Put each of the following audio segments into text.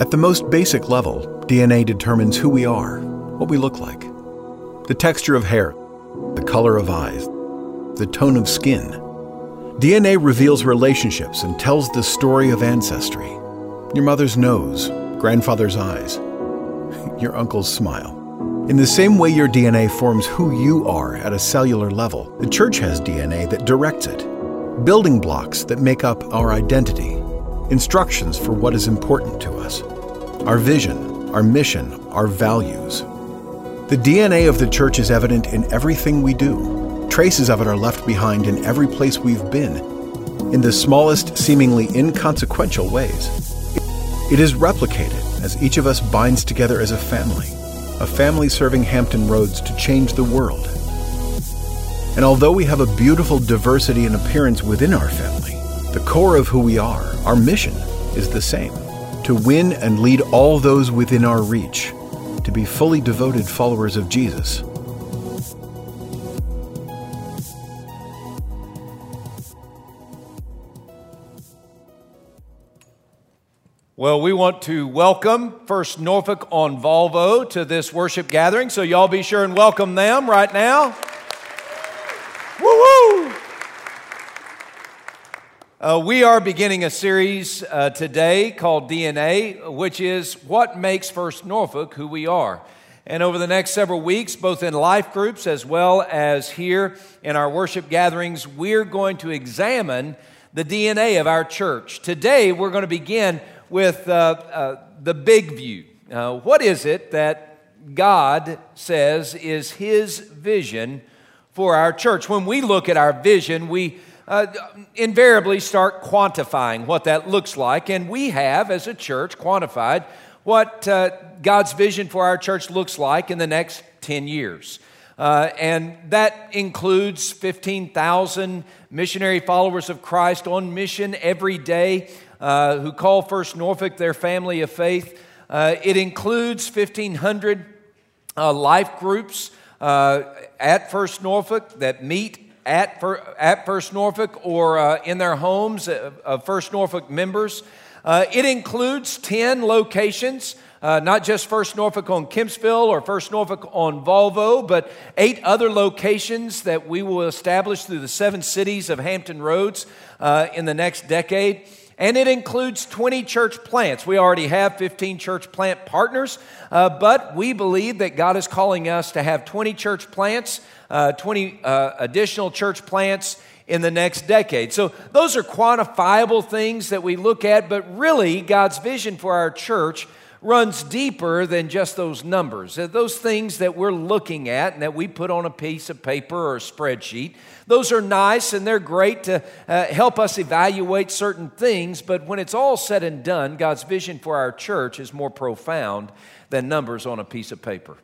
At the most basic level, DNA determines who we are, what we look like. The texture of hair, the color of eyes, the tone of skin. DNA reveals relationships and tells the story of ancestry. Your mother's nose, grandfather's eyes, your uncle's smile. In the same way your DNA forms who you are at a cellular level, the church has DNA that directs it. Building blocks that make up our identity, instructions for what is important to us, our vision, our mission, our values. The DNA of the church is evident in everything we do. Traces of it are left behind in every place we've been, in the smallest, seemingly inconsequential ways. It is replicated as each of us binds together as a family, a family serving Hampton Roads to change the world. And although we have a beautiful diversity in appearance within our family, the core of who we are, our mission, is the same to win and lead all those within our reach, to be fully devoted followers of Jesus. Well, we want to welcome First Norfolk on Volvo to this worship gathering, so y'all be sure and welcome them right now. Uh, we are beginning a series uh, today called DNA, which is what makes First Norfolk who we are. And over the next several weeks, both in life groups as well as here in our worship gatherings, we're going to examine the DNA of our church. Today, we're going to begin with uh, uh, the big view. Uh, what is it that God says is His vision for our church? When we look at our vision, we uh, invariably start quantifying what that looks like. And we have, as a church, quantified what uh, God's vision for our church looks like in the next 10 years. Uh, and that includes 15,000 missionary followers of Christ on mission every day uh, who call First Norfolk their family of faith. Uh, it includes 1,500 uh, life groups uh, at First Norfolk that meet at, at First Norfolk or uh, in their homes of First Norfolk members. it includes 10 locations. Uh, not just First Norfolk on Kempsville or First Norfolk on Volvo, but eight other locations that we will establish through the seven cities of Hampton Roads uh, in the next decade and it includes 20 church plants. We already have 15 church plant partners, uh, but we believe that God is calling us to have 20 church plants, uh, 20 uh, additional church plants in the next decade. So those are quantifiable things that we look at, but really, God's vision for our church runs deeper than just those numbers. Those things that we're looking at and that we put on a piece of paper or a spreadsheet, those are nice and they're great to uh, help us evaluate certain things, but when it's all said and done, God's vision for our church is more profound than numbers on a piece of paper.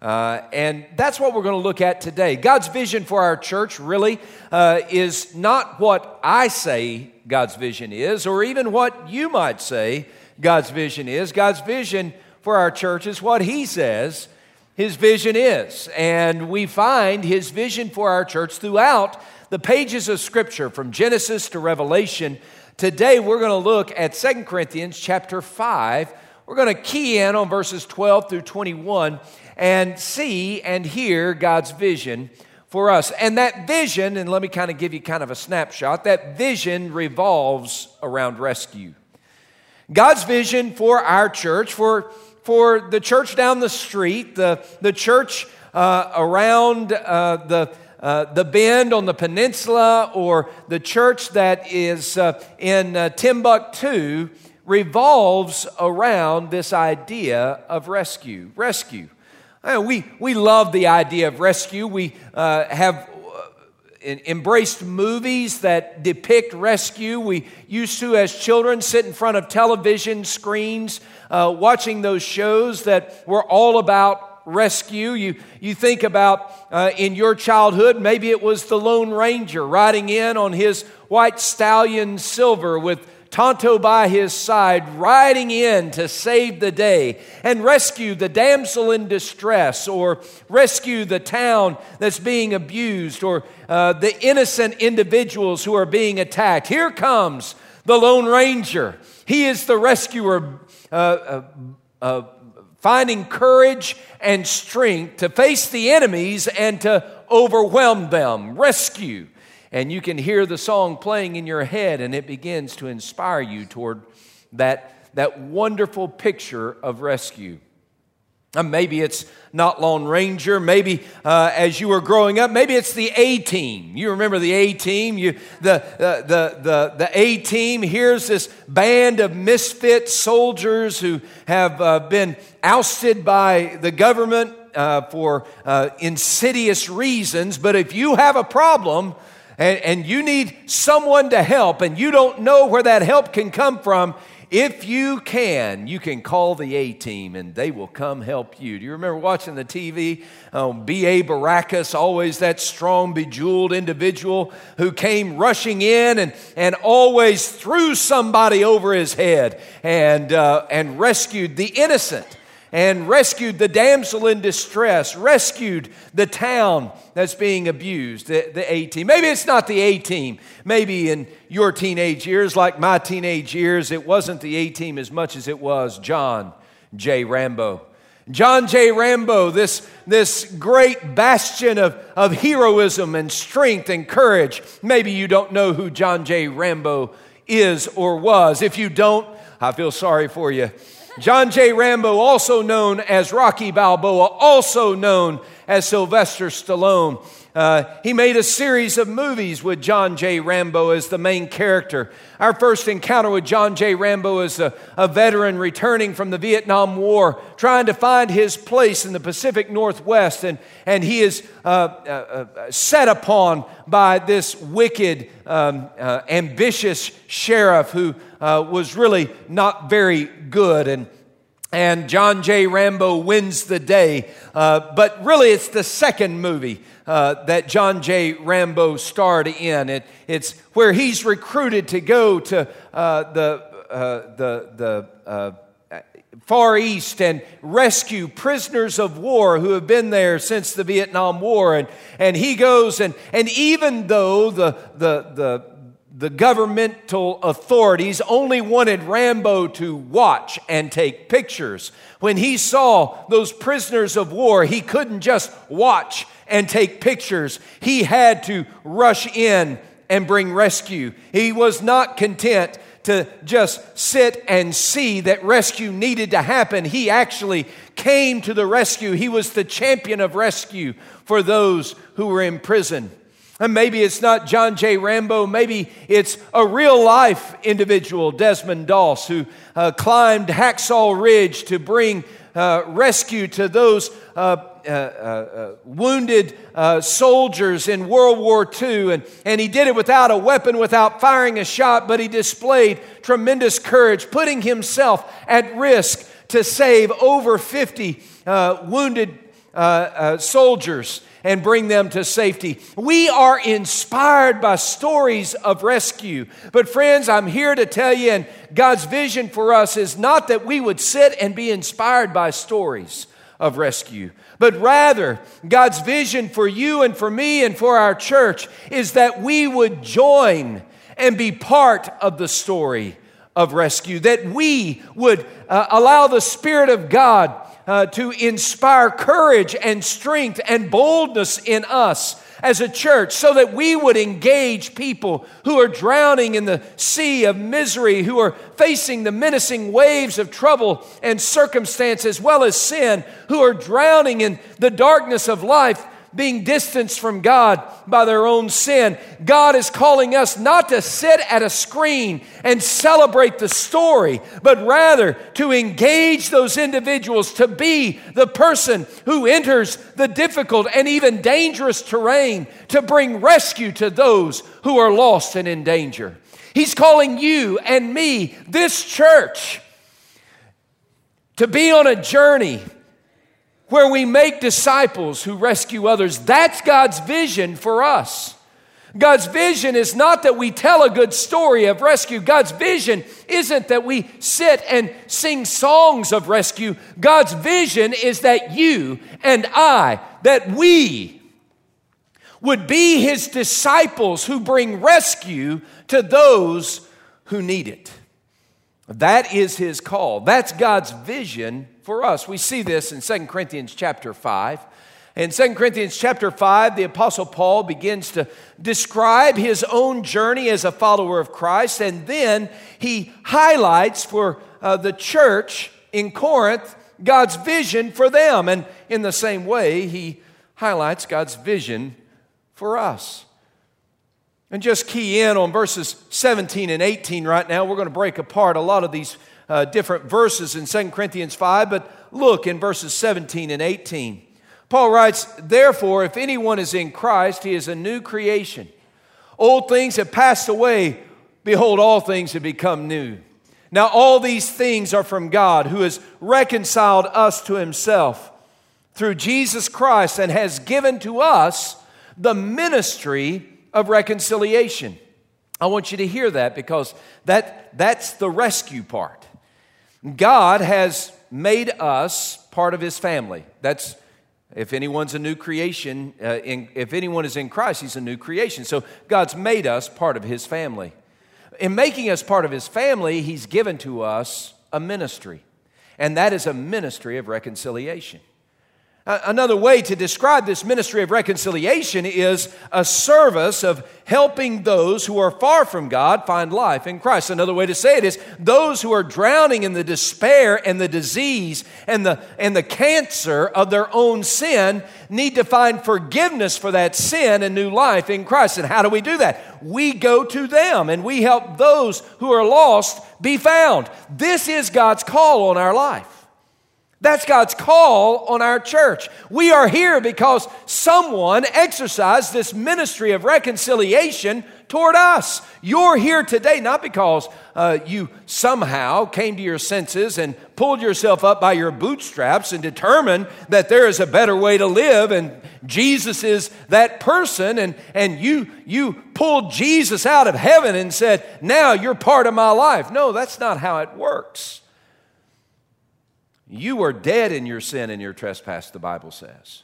Uh, and that's what we're going to look at today. God's vision for our church really uh, is not what I say God's vision is, or even what you might say God's vision is. God's vision for our church is what He says His vision is. And we find His vision for our church throughout the pages of Scripture, from Genesis to Revelation. Today, we're going to look at Second Corinthians chapter 5. We're going to key in on verses 12 through 21 and see and hear God's vision for us. And that vision, and let me kind of give you kind of a snapshot, that vision revolves around rescue. God's vision for our church, for, for the church down the street, the, the church uh, around uh, the, uh, the bend on the peninsula, or the church that is uh, in uh, Timbuktu, revolves around this idea of rescue. Rescue. We, we love the idea of rescue. We uh, have embraced movies that depict rescue. We used to, as children, sit in front of television screens uh, watching those shows that were all about rescue. You, you think about uh, in your childhood, maybe it was the Lone Ranger riding in on his white stallion silver with Tonto by his side, riding in to save the day and rescue the damsel in distress, or rescue the town that's being abused, or uh, the innocent individuals who are being attacked. Here comes the Lone Ranger. He is the rescuer uh, uh, uh, finding courage and strength to face the enemies and to overwhelm them, rescue. And you can hear the song playing in your head, and it begins to inspire you toward that, that wonderful picture of rescue. Uh, maybe it's not Lone Ranger. Maybe uh, as you were growing up, maybe it's the A team. You remember the A team? You, the, the, the, the, the A team, here's this band of misfit soldiers who have uh, been ousted by the government uh, for uh, insidious reasons. But if you have a problem, and, and you need someone to help, and you don't know where that help can come from, if you can, you can call the A team and they will come help you. Do you remember watching the TV? Um, B.A. Baracus, always that strong, bejeweled individual who came rushing in and, and always threw somebody over his head and, uh, and rescued the innocent and rescued the damsel in distress, rescued the town that's being abused, the, the A team. Maybe it's not the A team. Maybe in your teenage years, like my teenage years, it wasn't the A team as much as it was John J. Rambo. John J. Rambo, this, this great bastion of, of heroism and strength and courage. Maybe you don't know who John J. Rambo is or was. If you don't, I feel sorry for you. John J. Rambo, also known as Rocky Balboa, also known as Sylvester Stallone. Uh, he made a series of movies with John J. Rambo as the main character. Our first encounter with John J. Rambo as a, a veteran returning from the Vietnam War, trying to find his place in the Pacific Northwest, and, and he is uh, uh, uh set upon by this wicked, um, uh, ambitious sheriff who uh, was really not very good. And and John J. Rambo wins the day. But really, it's the second movie uh, that John J. Rambo starred in. It, it's where he's recruited to go to uh, the, uh, the, the uh, Far East and rescue prisoners of war who have been there since the Vietnam War. And, and he goes, and, and even though the, the, the, the governmental authorities only wanted Rambo to watch and take pictures. When he saw those prisoners of war, he couldn't just watch and take pictures. He had to rush in and bring rescue. He was not content to just sit and see that rescue needed to happen. He actually came to the rescue. He was the champion of rescue for those who were in prison. And maybe it's not John J. Rambo, maybe it's a real life individual, Desmond Doss, who uh, climbed Hacksaw Ridge to bring uh, rescue to those uh, uh, uh wounded uh, soldiers in World War II. And, and he did it without a weapon, without firing a shot, but he displayed tremendous courage, putting himself at risk to save over 50 wounded soldiers and bring them to safety. We are inspired by stories of rescue. But, friends, I'm here to tell you, and God's vision for us is not that we would sit and be inspired by stories of rescue, but rather, God's vision for you and for me and for our church is that we would join and be part of the story of rescue, that we would uh, allow the Spirit of God uh, to inspire courage and strength and boldness in us as a church so that we would engage people who are drowning in the sea of misery, who are facing the menacing waves of trouble and circumstance as well as sin, who are drowning in the darkness of life being distanced from God by their own sin. God is calling us not to sit at a screen and celebrate the story, but rather to engage those individuals to be the person who enters the difficult and even dangerous terrain to bring rescue to those who are lost and in danger. He's calling you and me, this church, to be on a journey where we make disciples who rescue others. That's God's vision for us. God's vision is not that we tell a good story of rescue. God's vision isn't that we sit and sing songs of rescue. God's vision is that you and I, that we would be his disciples who bring rescue to those who need it. That is his call. That's God's vision for us. We see this in 2 Corinthians chapter 5. In 2 Corinthians chapter 5, the Apostle Paul begins to describe his own journey as a follower of Christ, and then he highlights for uh, the church in Corinth God's vision for them. And in the same way, he highlights God's vision for us. And just key in on verses 17 and 18 right now. We're going to break apart a lot of these uh, different verses in 2 Corinthians 5, but look in verses 17 and 18. Paul writes, Therefore, if anyone is in Christ, he is a new creation. Old things have passed away. Behold, all things have become new. Now, all these things are from God, who has reconciled us to himself through Jesus Christ and has given to us the ministry of reconciliation. I want you to hear that because that, that's the rescue part. God has made us part of his family. That's if anyone's a new creation, uh, in, if anyone is in Christ, he's a new creation. So God's made us part of his family. In making us part of his family, he's given to us a ministry, and that is a ministry of reconciliation. Another way to describe this ministry of reconciliation is a service of helping those who are far from God find life in Christ. Another way to say it is those who are drowning in the despair and the disease and the, and the cancer of their own sin need to find forgiveness for that sin and new life in Christ. And how do we do that? We go to them and we help those who are lost be found. This is God's call on our life. That's God's call on our church. We are here because someone exercised this ministry of reconciliation toward us. You're here today not because uh, you somehow came to your senses and pulled yourself up by your bootstraps and determined that there is a better way to live and Jesus is that person and, and you, you pulled Jesus out of heaven and said, Now you're part of my life. No, that's not how it works. You were dead in your sin and your trespass, the Bible says.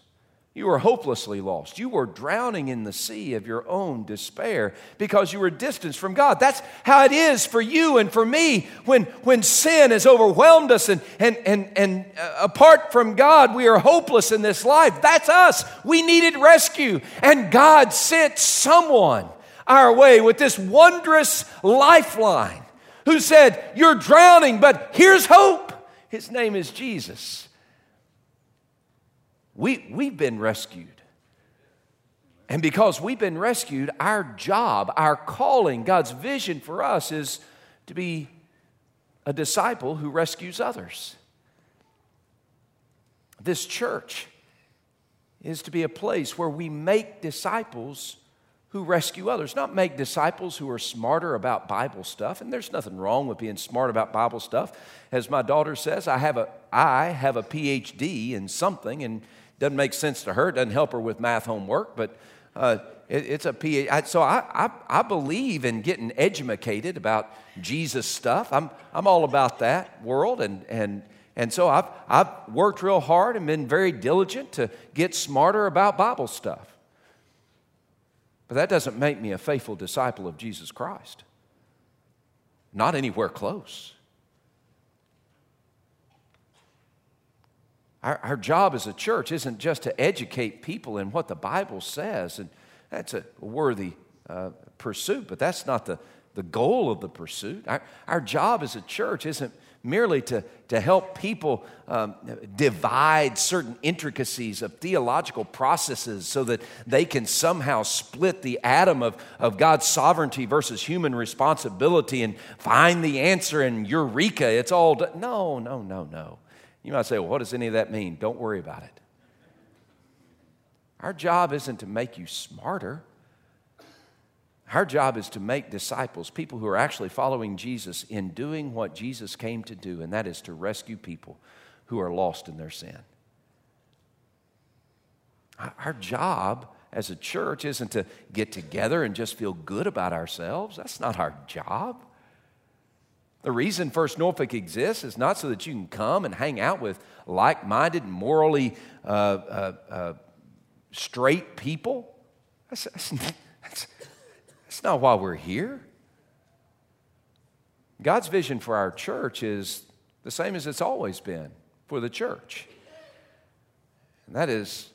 You were hopelessly lost. You were drowning in the sea of your own despair because you were distanced from God. That's how it is for you and for me when, when sin has overwhelmed us and, and, and, and uh, apart from God, we are hopeless in this life. That's us. We needed rescue. And God sent someone our way with this wondrous lifeline who said, You're drowning, but here's hope. His name is Jesus. We, we've been rescued. And because we've been rescued, our job, our calling, God's vision for us is to be a disciple who rescues others. This church is to be a place where we make disciples who rescue others, not make disciples who are smarter about Bible stuff. And there's nothing wrong with being smart about Bible stuff. As my daughter says, I have a, I have a PhD in something, and doesn't make sense to her. It doesn't help her with math homework, but uh, it, it's a PhD. So I, I, I believe in getting educated about Jesus stuff. I'm, I'm all about that world, and, and, and so I've, I've worked real hard and been very diligent to get smarter about Bible stuff. But that doesn't make me a faithful disciple of Jesus Christ. Not anywhere close. Our, our job as a church isn't just to educate people in what the Bible says, and that's a worthy uh, pursuit, but that's not the, the goal of the pursuit. Our, our job as a church isn't merely to, to help people um, divide certain intricacies of theological processes so that they can somehow split the atom of, of God's sovereignty versus human responsibility and find the answer in eureka. It's all, no, no, no, no. You might say, well, what does any of that mean? Don't worry about it. Our job isn't to make you smarter. Our job is to make disciples, people who are actually following Jesus in doing what Jesus came to do, and that is to rescue people who are lost in their sin. Our job as a church isn't to get together and just feel good about ourselves. That's not our job. The reason First Norfolk exists is not so that you can come and hang out with like minded, morally uh, uh, uh, straight people. That's, that's, that's, that's not why we're here. God's vision for our church is the same as it's always been for the church. And that is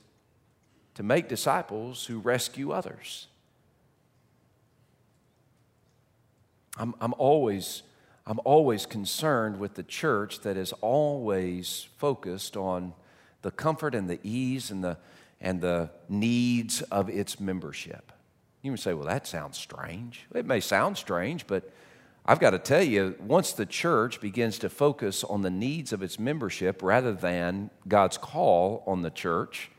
to make disciples who rescue others. I'm, I'm, always, I'm always concerned with the church that is always focused on the comfort and the ease and the, and the needs of its membership. You would say, well, that sounds strange. It may sound strange, but I've got to tell you, once the church begins to focus on the needs of its membership rather than God's call on the church,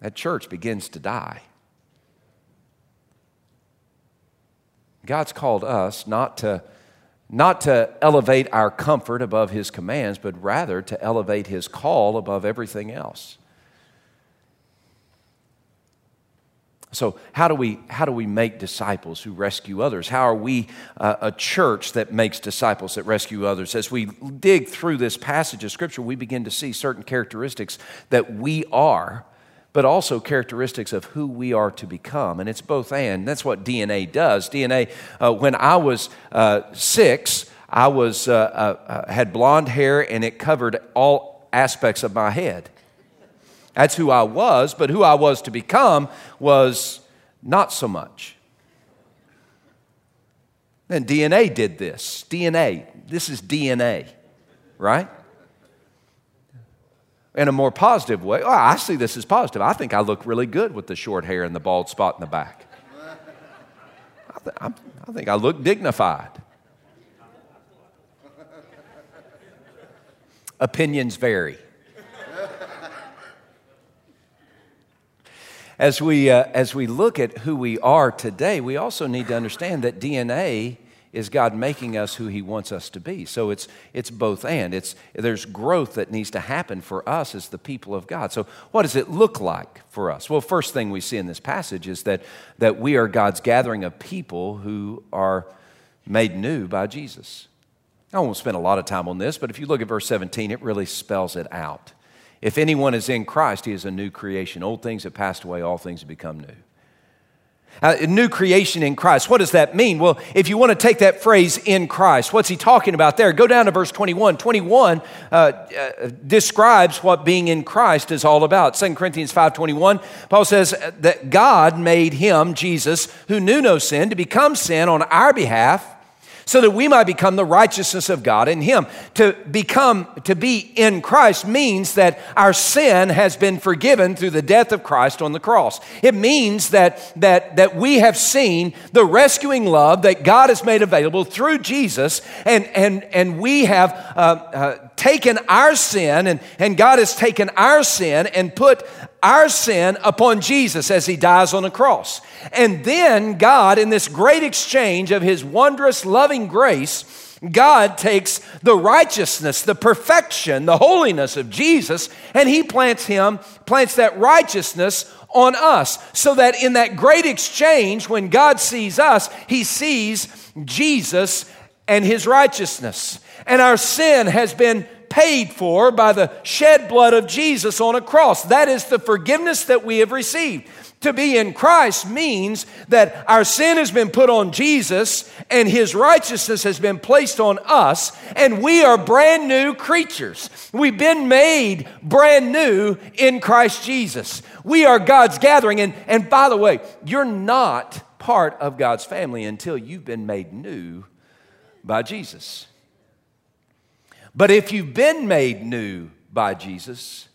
that church begins to die. God's called us not to, not to elevate our comfort above His commands, but rather to elevate His call above everything else. So, how do we, how do we make disciples who rescue others? How are we uh, a church that makes disciples that rescue others? As we dig through this passage of Scripture, we begin to see certain characteristics that we are, but also characteristics of who we are to become. And it's both and. That's what DNA does. DNA, uh, when I was uh, six, I was, uh, uh, uh, had blonde hair and it covered all aspects of my head. That's who I was, but who I was to become was not so much. And DNA did this. DNA. This is DNA, right? In a more positive way. Oh, I see this as positive. I think I look really good with the short hair and the bald spot in the back. I, th- I think I look dignified. Opinions vary. As we, uh, as we look at who we are today, we also need to understand that DNA is God making us who He wants us to be. So it's, it's both and. It's, there's growth that needs to happen for us as the people of God. So, what does it look like for us? Well, first thing we see in this passage is that, that we are God's gathering of people who are made new by Jesus. I won't spend a lot of time on this, but if you look at verse 17, it really spells it out. If anyone is in Christ, he is a new creation. Old things have passed away, all things have become new. Uh, new creation in Christ. What does that mean? Well, if you want to take that phrase in Christ, what's he talking about there? Go down to verse 21. 21 uh, uh, describes what being in Christ is all about. 2 Corinthians 5.21, Paul says that God made him, Jesus, who knew no sin, to become sin on our behalf so that we might become the righteousness of God in Him. To become, to be in Christ means that our sin has been forgiven through the death of Christ on the cross. It means that, that, that we have seen the rescuing love that God has made available through Jesus, and, and, and we have uh, uh, taken our sin, and, and God has taken our sin and put our sin upon Jesus as he dies on the cross. And then God, in this great exchange of his wondrous loving grace, God takes the righteousness, the perfection, the holiness of Jesus, and he plants him, plants that righteousness on us. So that in that great exchange, when God sees us, he sees Jesus and his righteousness. And our sin has been paid for by the shed blood of Jesus on a cross. That is the forgiveness that we have received. To be in Christ means that our sin has been put on Jesus and his righteousness has been placed on us, and we are brand new creatures. We've been made brand new in Christ Jesus. We are God's gathering. And, and by the way, you're not part of God's family until you've been made new by Jesus. But if you've been made new by Jesus,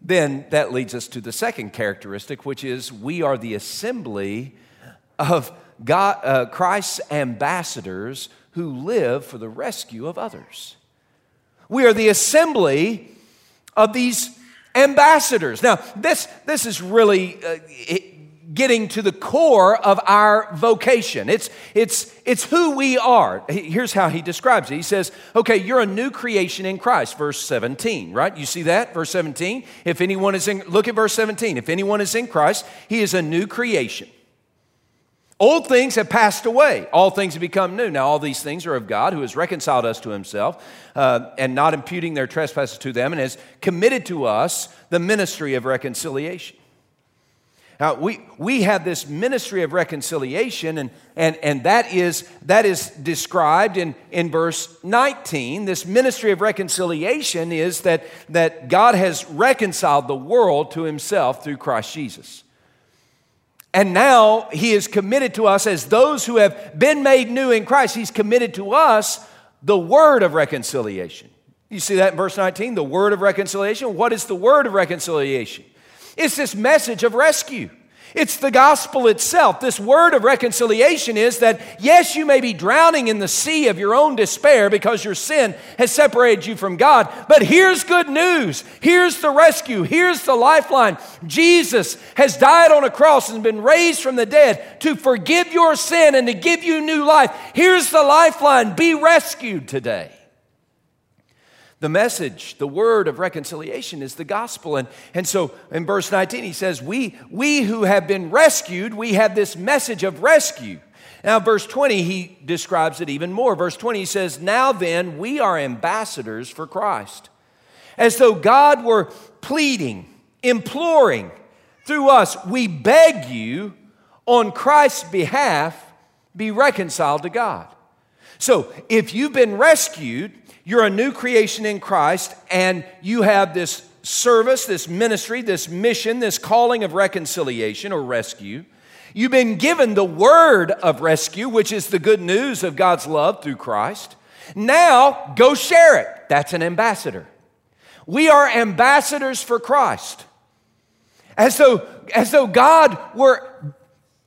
then that leads us to the second characteristic, which is we are the assembly of God, uh, Christ's ambassadors who live for the rescue of others. We are the assembly of these ambassadors. Now, this, this is really, uh, it, getting to the core of our vocation. It's, it's, it's who we are. Here's how he describes it. He says, okay, you're a new creation in Christ, verse 17, right? You see that? Verse 17. If anyone is in, look at verse 17. If anyone is in Christ, he is a new creation. Old things have passed away. All things have become new. Now, all these things are of God who has reconciled us to himself uh, and not imputing their trespasses to them and has committed to us the ministry of reconciliation. Now, we, we have this ministry of reconciliation, and, and, and that, is, that is described in, in verse 19. This ministry of reconciliation is that, that God has reconciled the world to himself through Christ Jesus. And now he is committed to us as those who have been made new in Christ. He's committed to us the word of reconciliation. You see that in verse 19, the word of reconciliation. What is the word of reconciliation? It's this message of rescue. It's the gospel itself. This word of reconciliation is that, yes, you may be drowning in the sea of your own despair because your sin has separated you from God, but here's good news. Here's the rescue. Here's the lifeline. Jesus has died on a cross and been raised from the dead to forgive your sin and to give you new life. Here's the lifeline. Be rescued today. The message, the word of reconciliation is the gospel. And, and so in verse 19, he says, we, we who have been rescued, we have this message of rescue. Now, verse 20, he describes it even more. Verse 20, he says, Now then, we are ambassadors for Christ. As though God were pleading, imploring through us, we beg you on Christ's behalf, be reconciled to God. So, if you've been rescued, you're a new creation in Christ, and you have this service, this ministry, this mission, this calling of reconciliation or rescue. You've been given the word of rescue, which is the good news of God's love through Christ. Now, go share it. That's an ambassador. We are ambassadors for Christ. As though, as though God were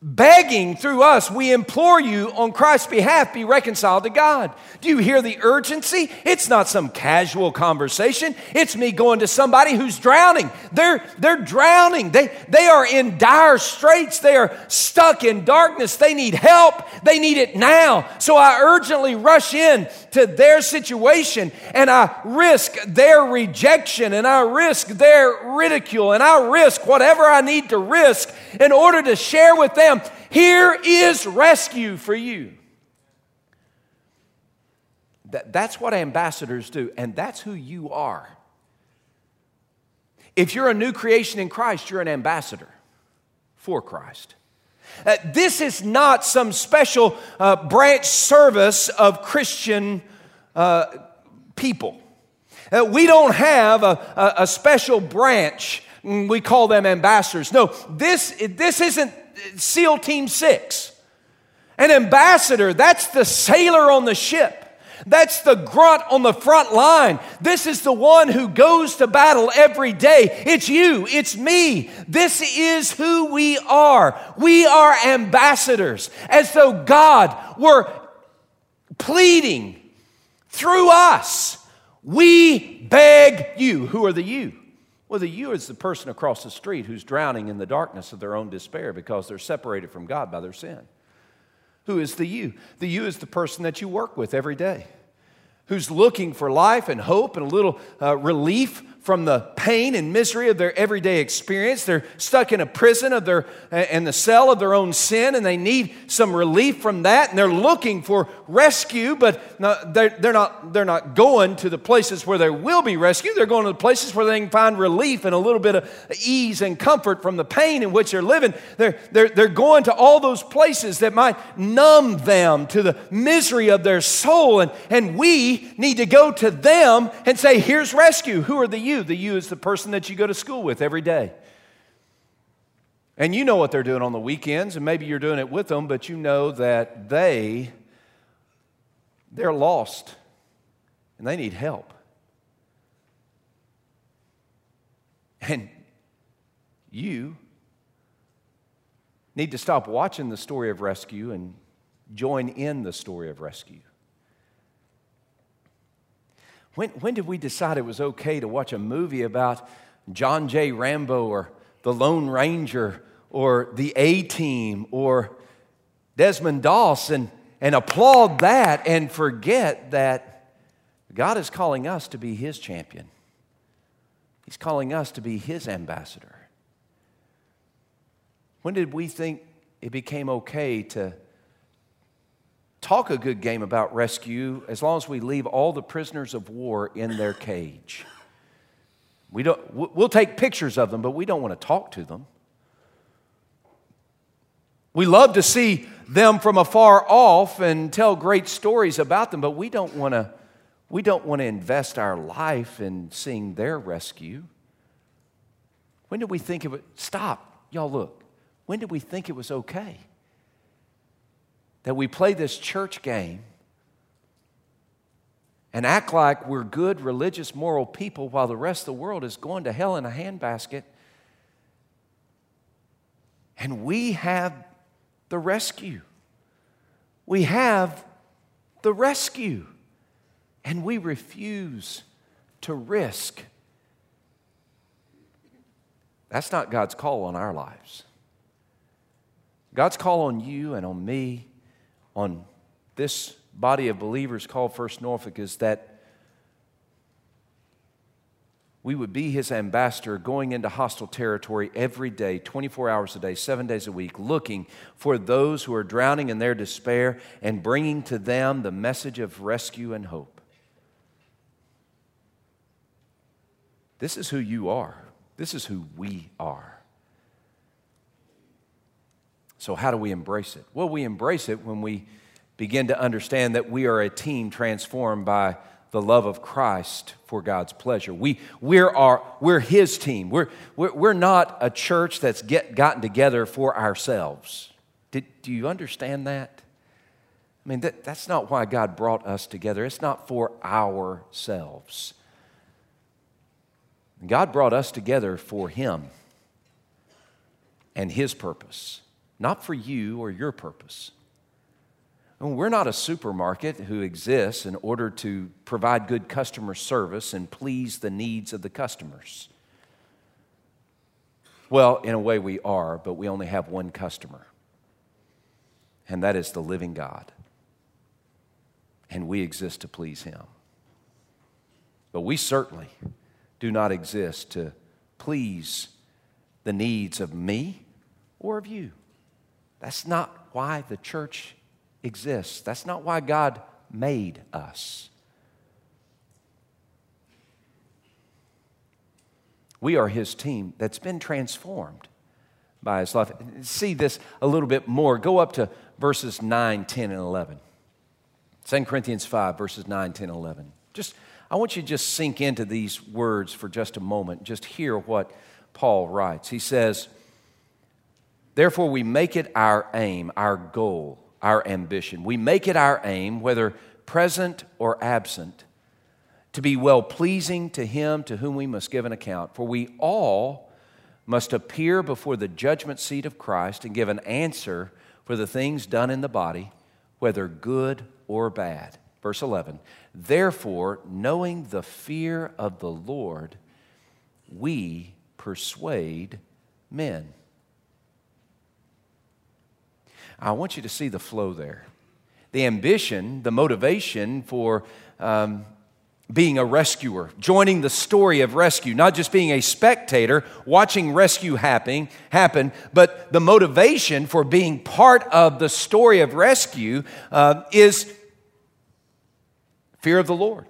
begging through us, we implore you on Christ's behalf, be reconciled to God. Do you hear the urgency? It's not some casual conversation. It's me going to somebody who's drowning. They're, they're drowning. They, they are in dire straits. They are stuck in darkness. They need help. They need it now. So I urgently rush in to their situation and I risk their rejection and I risk their ridicule and I risk whatever I need to risk in order to share with them here is rescue for you. That, that's what ambassadors do, and that's who you are. If you're a new creation in Christ, you're an ambassador for Christ. Uh, this is not some special uh, branch service of Christian uh, people. Uh, we don't have a, a, a special branch. Mm, we call them ambassadors. No, this, this isn't SEAL Team 6. An ambassador, that's the sailor on the ship. That's the grunt on the front line. This is the one who goes to battle every day. It's you, it's me. This is who we are. We are ambassadors, as though God were pleading through us. We beg you. Who are the you? The you is the person across the street who's drowning in the darkness of their own despair because they're separated from God by their sin. Who is the you? The you is the person that you work with every day who's looking for life and hope and a little uh, relief from the pain and misery of their everyday experience. They're stuck in a prison of their and the cell of their own sin, and they need some relief from that. And they're looking for rescue, but they're, they're not they're not going to the places where there will be rescue. They're going to the places where they can find relief and a little bit of ease and comfort from the pain in which they're living. They're they're, they're going to all those places that might numb them to the misery of their soul. And, and we need to go to them and say, Here's rescue. Who are the you? You. The you is the person that you go to school with every day. And you know what they're doing on the weekends, and maybe you're doing it with them, but you know that they, they're lost and they need help. And you need to stop watching the story of rescue and join in the story of rescue. When, when did we decide it was okay to watch a movie about John J. Rambo or the Lone Ranger or the A Team or Desmond Doss and, and applaud that and forget that God is calling us to be His champion? He's calling us to be His ambassador. When did we think it became okay to talk a good game about rescue as long as we leave all the prisoners of war in their cage. We don't, we'll take pictures of them, but we don't want to talk to them. We love to see them from afar off and tell great stories about them, but we don't want to we don't want to invest our life in seeing their rescue. When did we think it would stop? Y'all look. When did we think it was okay that we play this church game and act like we're good, religious, moral people while the rest of the world is going to hell in a handbasket? And we have the rescue. We have the rescue. And we refuse to risk. That's not God's call on our lives. God's call on you and on me, on this body of believers called First Norfolk, is that we would be his ambassador going into hostile territory every day, 24 hours a day, seven days a week, looking for those who are drowning in their despair and bringing to them the message of rescue and hope. This is who you are. This is who we are. So, how do we embrace it? Well, we embrace it when we begin to understand that we are a team transformed by the love of Christ for God's pleasure. We, we're, our, we're His team. We're, we're, we're not a church that's get, gotten together for ourselves. Did, do you understand that? I mean, that, that's not why God brought us together. It's not for ourselves. God brought us together for Him and His purpose, not for you or your purpose. We're not a supermarket who exists in order to provide good customer service and please the needs of the customers. Well, in a way, we are, but we only have one customer, and that is the living God. And we exist to please Him. But we certainly do not exist to please the needs of me or of you. That's not why the church exists. That's not why God made us. We are His team that's been transformed by His love. See this a little bit more. Go up to verses 9, 10, and 11. 2 Corinthians 5, verses 9, 10, and 11. Just, I want you to just sink into these words for just a moment. Just hear what Paul writes. He says, Therefore, we make it our aim, our goal, our ambition. We make it our aim, whether present or absent, to be well pleasing to Him to whom we must give an account. For we all must appear before the judgment seat of Christ and give an answer for the things done in the body, whether good or bad. Verse 11 Therefore, knowing the fear of the Lord, we persuade men. I want you to see the flow there. The ambition, the motivation for um, being a rescuer, joining the story of rescue, not just being a spectator, watching rescue happen, happen but the motivation for being part of the story of rescue uh, is fear of the Lord.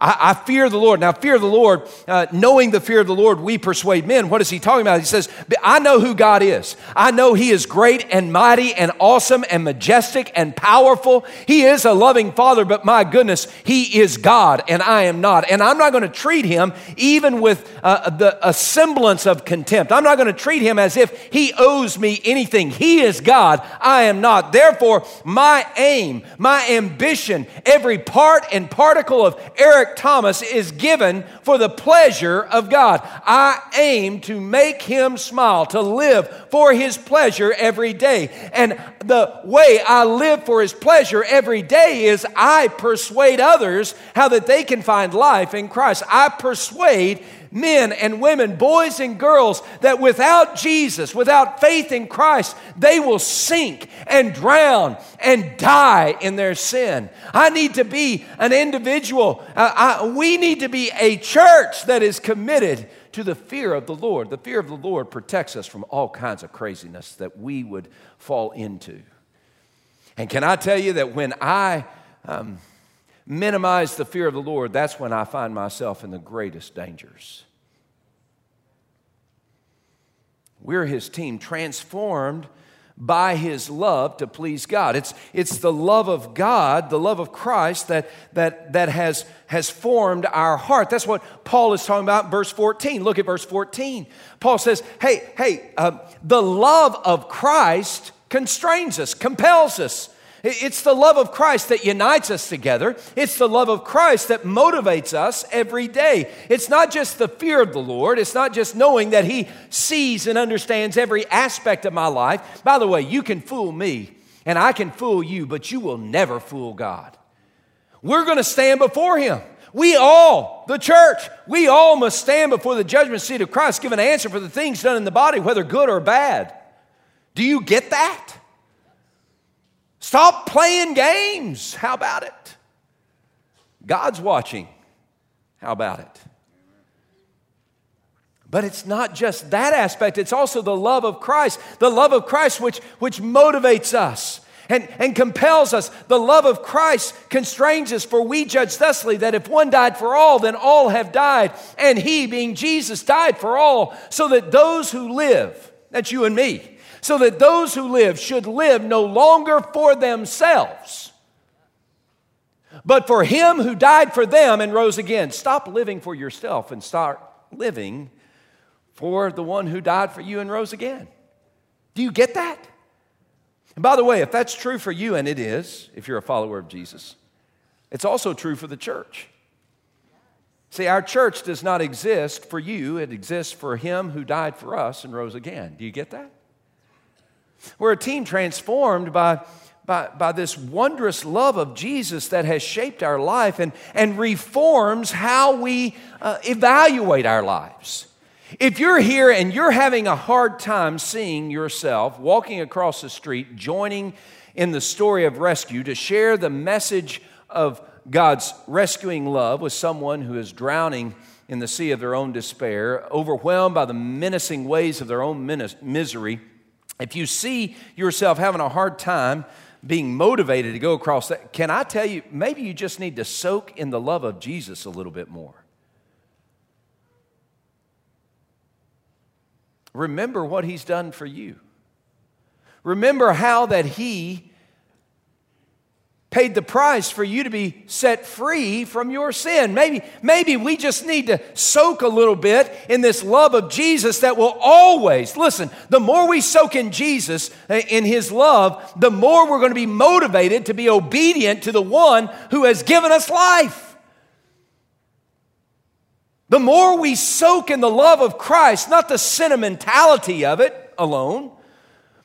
I, I, fear the Lord. Now, fear the Lord, uh, knowing the fear of the Lord, we persuade men. What is he talking about? He says, I know who God is. I know he is great and mighty and awesome and majestic and powerful. He is a loving father, but my goodness, he is God and I am not. And I'm not going to treat him even with uh, the, a semblance of contempt. I'm not going to treat him as if he owes me anything. He is God. I am not. Therefore, my aim, my ambition, every part and particle of Eric Thomas is given for the pleasure of God. I aim to make him smile, to live for his pleasure every day. And the way I live for his pleasure every day is I persuade others how that they can find life in Christ. I persuade men and women, boys and girls, that without Jesus, without faith in Christ, they will sink and drown and die in their sin. I need to be an individual. Uh, I, we need to be a church that is committed to the fear of the Lord. The fear of the Lord protects us from all kinds of craziness that we would fall into. And can I tell you that when I um, minimize the fear of the Lord, that's when I find myself in the greatest dangers. We're his team, transformed by his love to please God. It's, it's the love of God, the love of Christ that, that, that has, has formed our heart. That's what Paul is talking about in verse 14. Look at verse 14. Paul says, Hey, hey, uh, the love of Christ constrains us, compels us. It's the love of Christ that unites us together. It's the love of Christ that motivates us every day. It's not just the fear of the Lord, it's not just knowing that He sees and understands every aspect of my life. By the way, you can fool me and I can fool you, but you will never fool God. We're going to stand before Him. We all, the church, we all must stand before the judgment seat of Christ, give an answer for the things done in the body, whether good or bad. Do you get that? Stop playing games. How about it? God's watching. How about it? But it's not just that aspect, it's also the love of Christ, the love of Christ which, which motivates us and, and compels us. The love of Christ constrains us, for we judge thusly that if one died for all, then all have died. And he, being Jesus, died for all, so that those who live, that's you and me, so that those who live should live no longer for themselves, but for him who died for them and rose again. Stop living for yourself and start living for the one who died for you and rose again. Do you get that? And by the way, if that's true for you, and it is, if you're a follower of Jesus, it's also true for the church. See, our church does not exist for you, it exists for him who died for us and rose again. Do you get that? We're a team transformed by, by, by this wondrous love of Jesus that has shaped our life and, and reforms how we uh, evaluate our lives. If you're here and you're having a hard time seeing yourself walking across the street, joining in the story of rescue to share the message of God's rescuing love with someone who is drowning in the sea of their own despair, overwhelmed by the menacing ways of their own misery, if you see yourself having a hard time being motivated to go across that, can I tell you, maybe you just need to soak in the love of Jesus a little bit more. Remember what he's done for you. Remember how that he paid the price for you to be set free from your sin. Maybe, maybe we just need to soak a little bit in this love of Jesus that will always, listen, the more we soak in Jesus, eh, in his love, the more we're going to be motivated to be obedient to the one who has given us life. The more we soak in the love of Christ, not the sentimentality of it alone,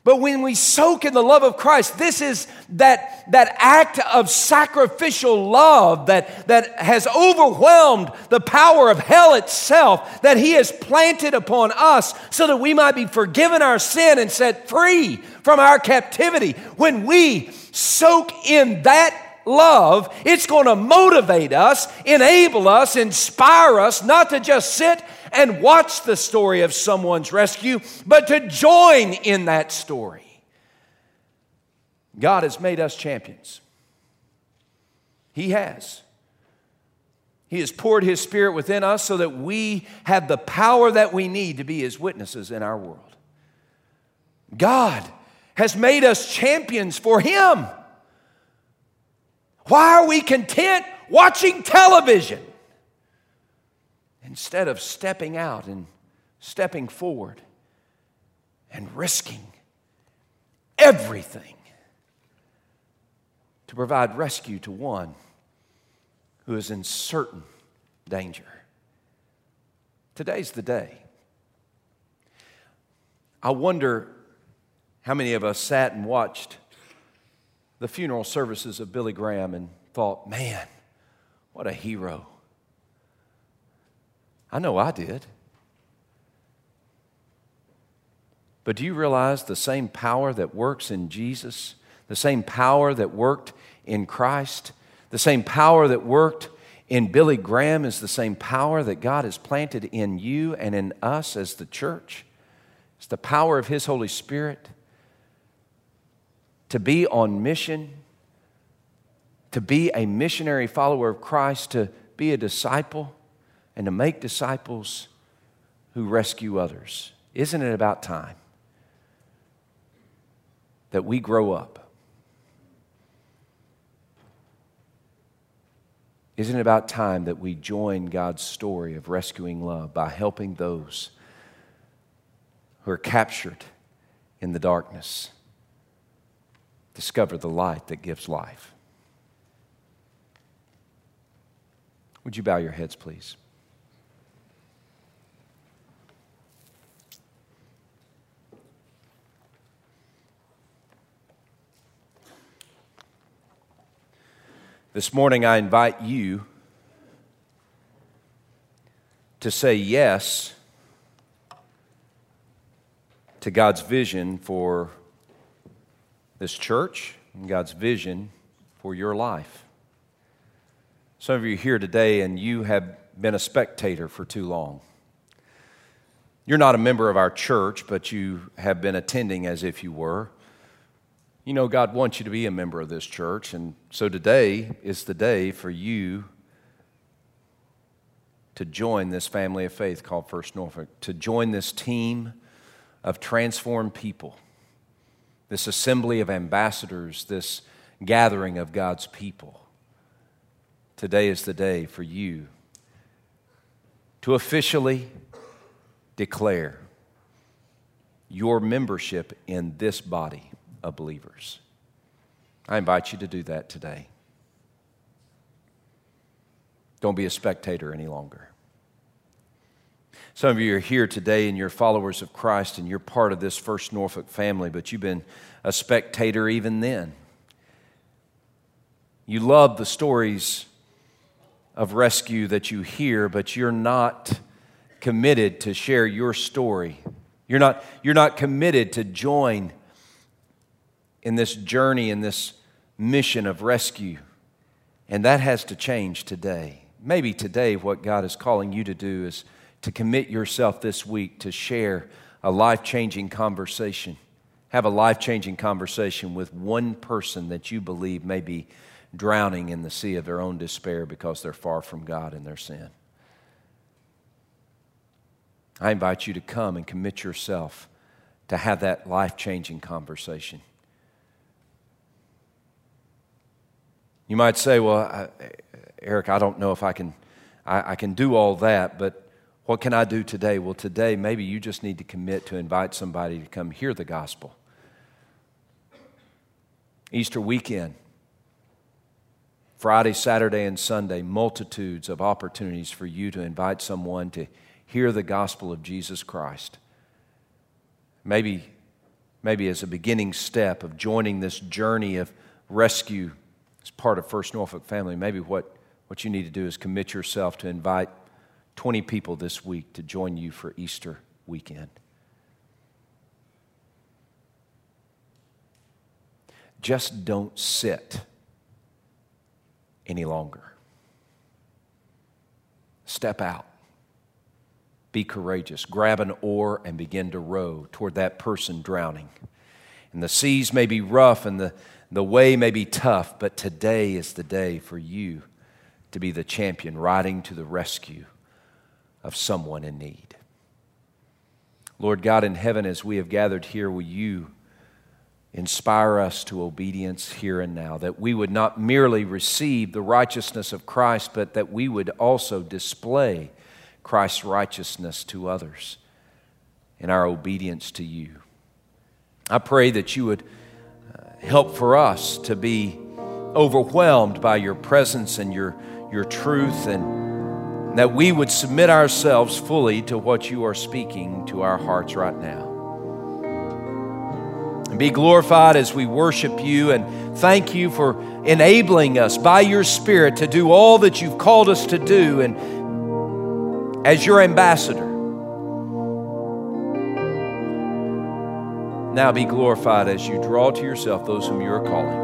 but when we soak in the love of Christ, this is that, that act of sacrificial love that, that has overwhelmed the power of hell itself, that He has planted upon us so that we might be forgiven our sin and set free from our captivity. When we soak in that love, it's going to motivate us, enable us, inspire us not to just sit and watch the story of someone's rescue, but to join in that story. God has made us champions. He has. He has poured His Spirit within us so that we have the power that we need to be His witnesses in our world. God has made us champions for Him. Why are we content watching television? Instead of stepping out and stepping forward and risking everything to provide rescue to one who is in certain danger. Today's the day. I wonder how many of us sat and watched the funeral services of Billy Graham and thought, man, what a hero. I know I did. But do you realize the same power that works in Jesus, the same power that worked in Christ, the same power that worked in Billy Graham is the same power that God has planted in you and in us as the church? It's the power of His Holy Spirit to be on mission, to be a missionary follower of Christ, to be a disciple and to make disciples who rescue others. Isn't it about time that we grow up? Isn't it about time that we join God's story of rescuing love by helping those who are captured in the darkness discover the light that gives life? Would you bow your heads, please? This morning, I invite you to say yes to God's vision for this church and God's vision for your life. Some of you here today and you have been a spectator for too long. You're not a member of our church, but you have been attending as if you were. You know, God wants you to be a member of this church, and so today is the day for you to join this family of faith called First Norfolk, to join this team of transformed people, this assembly of ambassadors, this gathering of God's people. Today is the day for you to officially declare your membership in this body of believers. I invite you to do that today. Don't be a spectator any longer. Some of you are here today and you're followers of Christ and you're part of this First Norfolk family, but you've been a spectator even then. You love the stories of rescue that you hear, but you're not committed to share your story. You're not, you're not committed to join in this journey, in this mission of rescue. And that has to change today. Maybe today, what God is calling you to do is to commit yourself this week to share a life changing conversation. Have a life changing conversation with one person that you believe may be drowning in the sea of their own despair because they're far from God in their sin. I invite you to come and commit yourself to have that life changing conversation. You might say, well, I, Eric, I don't know if I can, I, I can do all that, but what can I do today? Well, today, maybe you just need to commit to invite somebody to come hear the gospel. Easter weekend, Friday, Saturday, and Sunday, multitudes of opportunities for you to invite someone to hear the gospel of Jesus Christ. Maybe, maybe as a beginning step of joining this journey of rescue as part of First Norfolk family, maybe what, what you need to do is commit yourself to invite 20 people this week to join you for Easter weekend. Just don't sit any longer. Step out. Be courageous. Grab an oar and begin to row toward that person drowning. And the seas may be rough and the the way may be tough, but today is the day for you to be the champion riding to the rescue of someone in need. Lord God in heaven, as we have gathered here, will you inspire us to obedience here and now, that we would not merely receive the righteousness of Christ, but that we would also display Christ's righteousness to others in our obedience to you. I pray that you would help for us to be overwhelmed by your presence and your, your truth, and that we would submit ourselves fully to what you are speaking to our hearts right now. And be glorified as we worship you and thank you for enabling us by your Spirit to do all that you've called us to do and as your ambassador. Now be glorified as you draw to yourself those whom you are calling.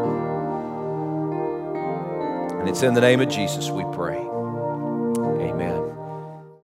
And it's in the name of Jesus we pray. Amen.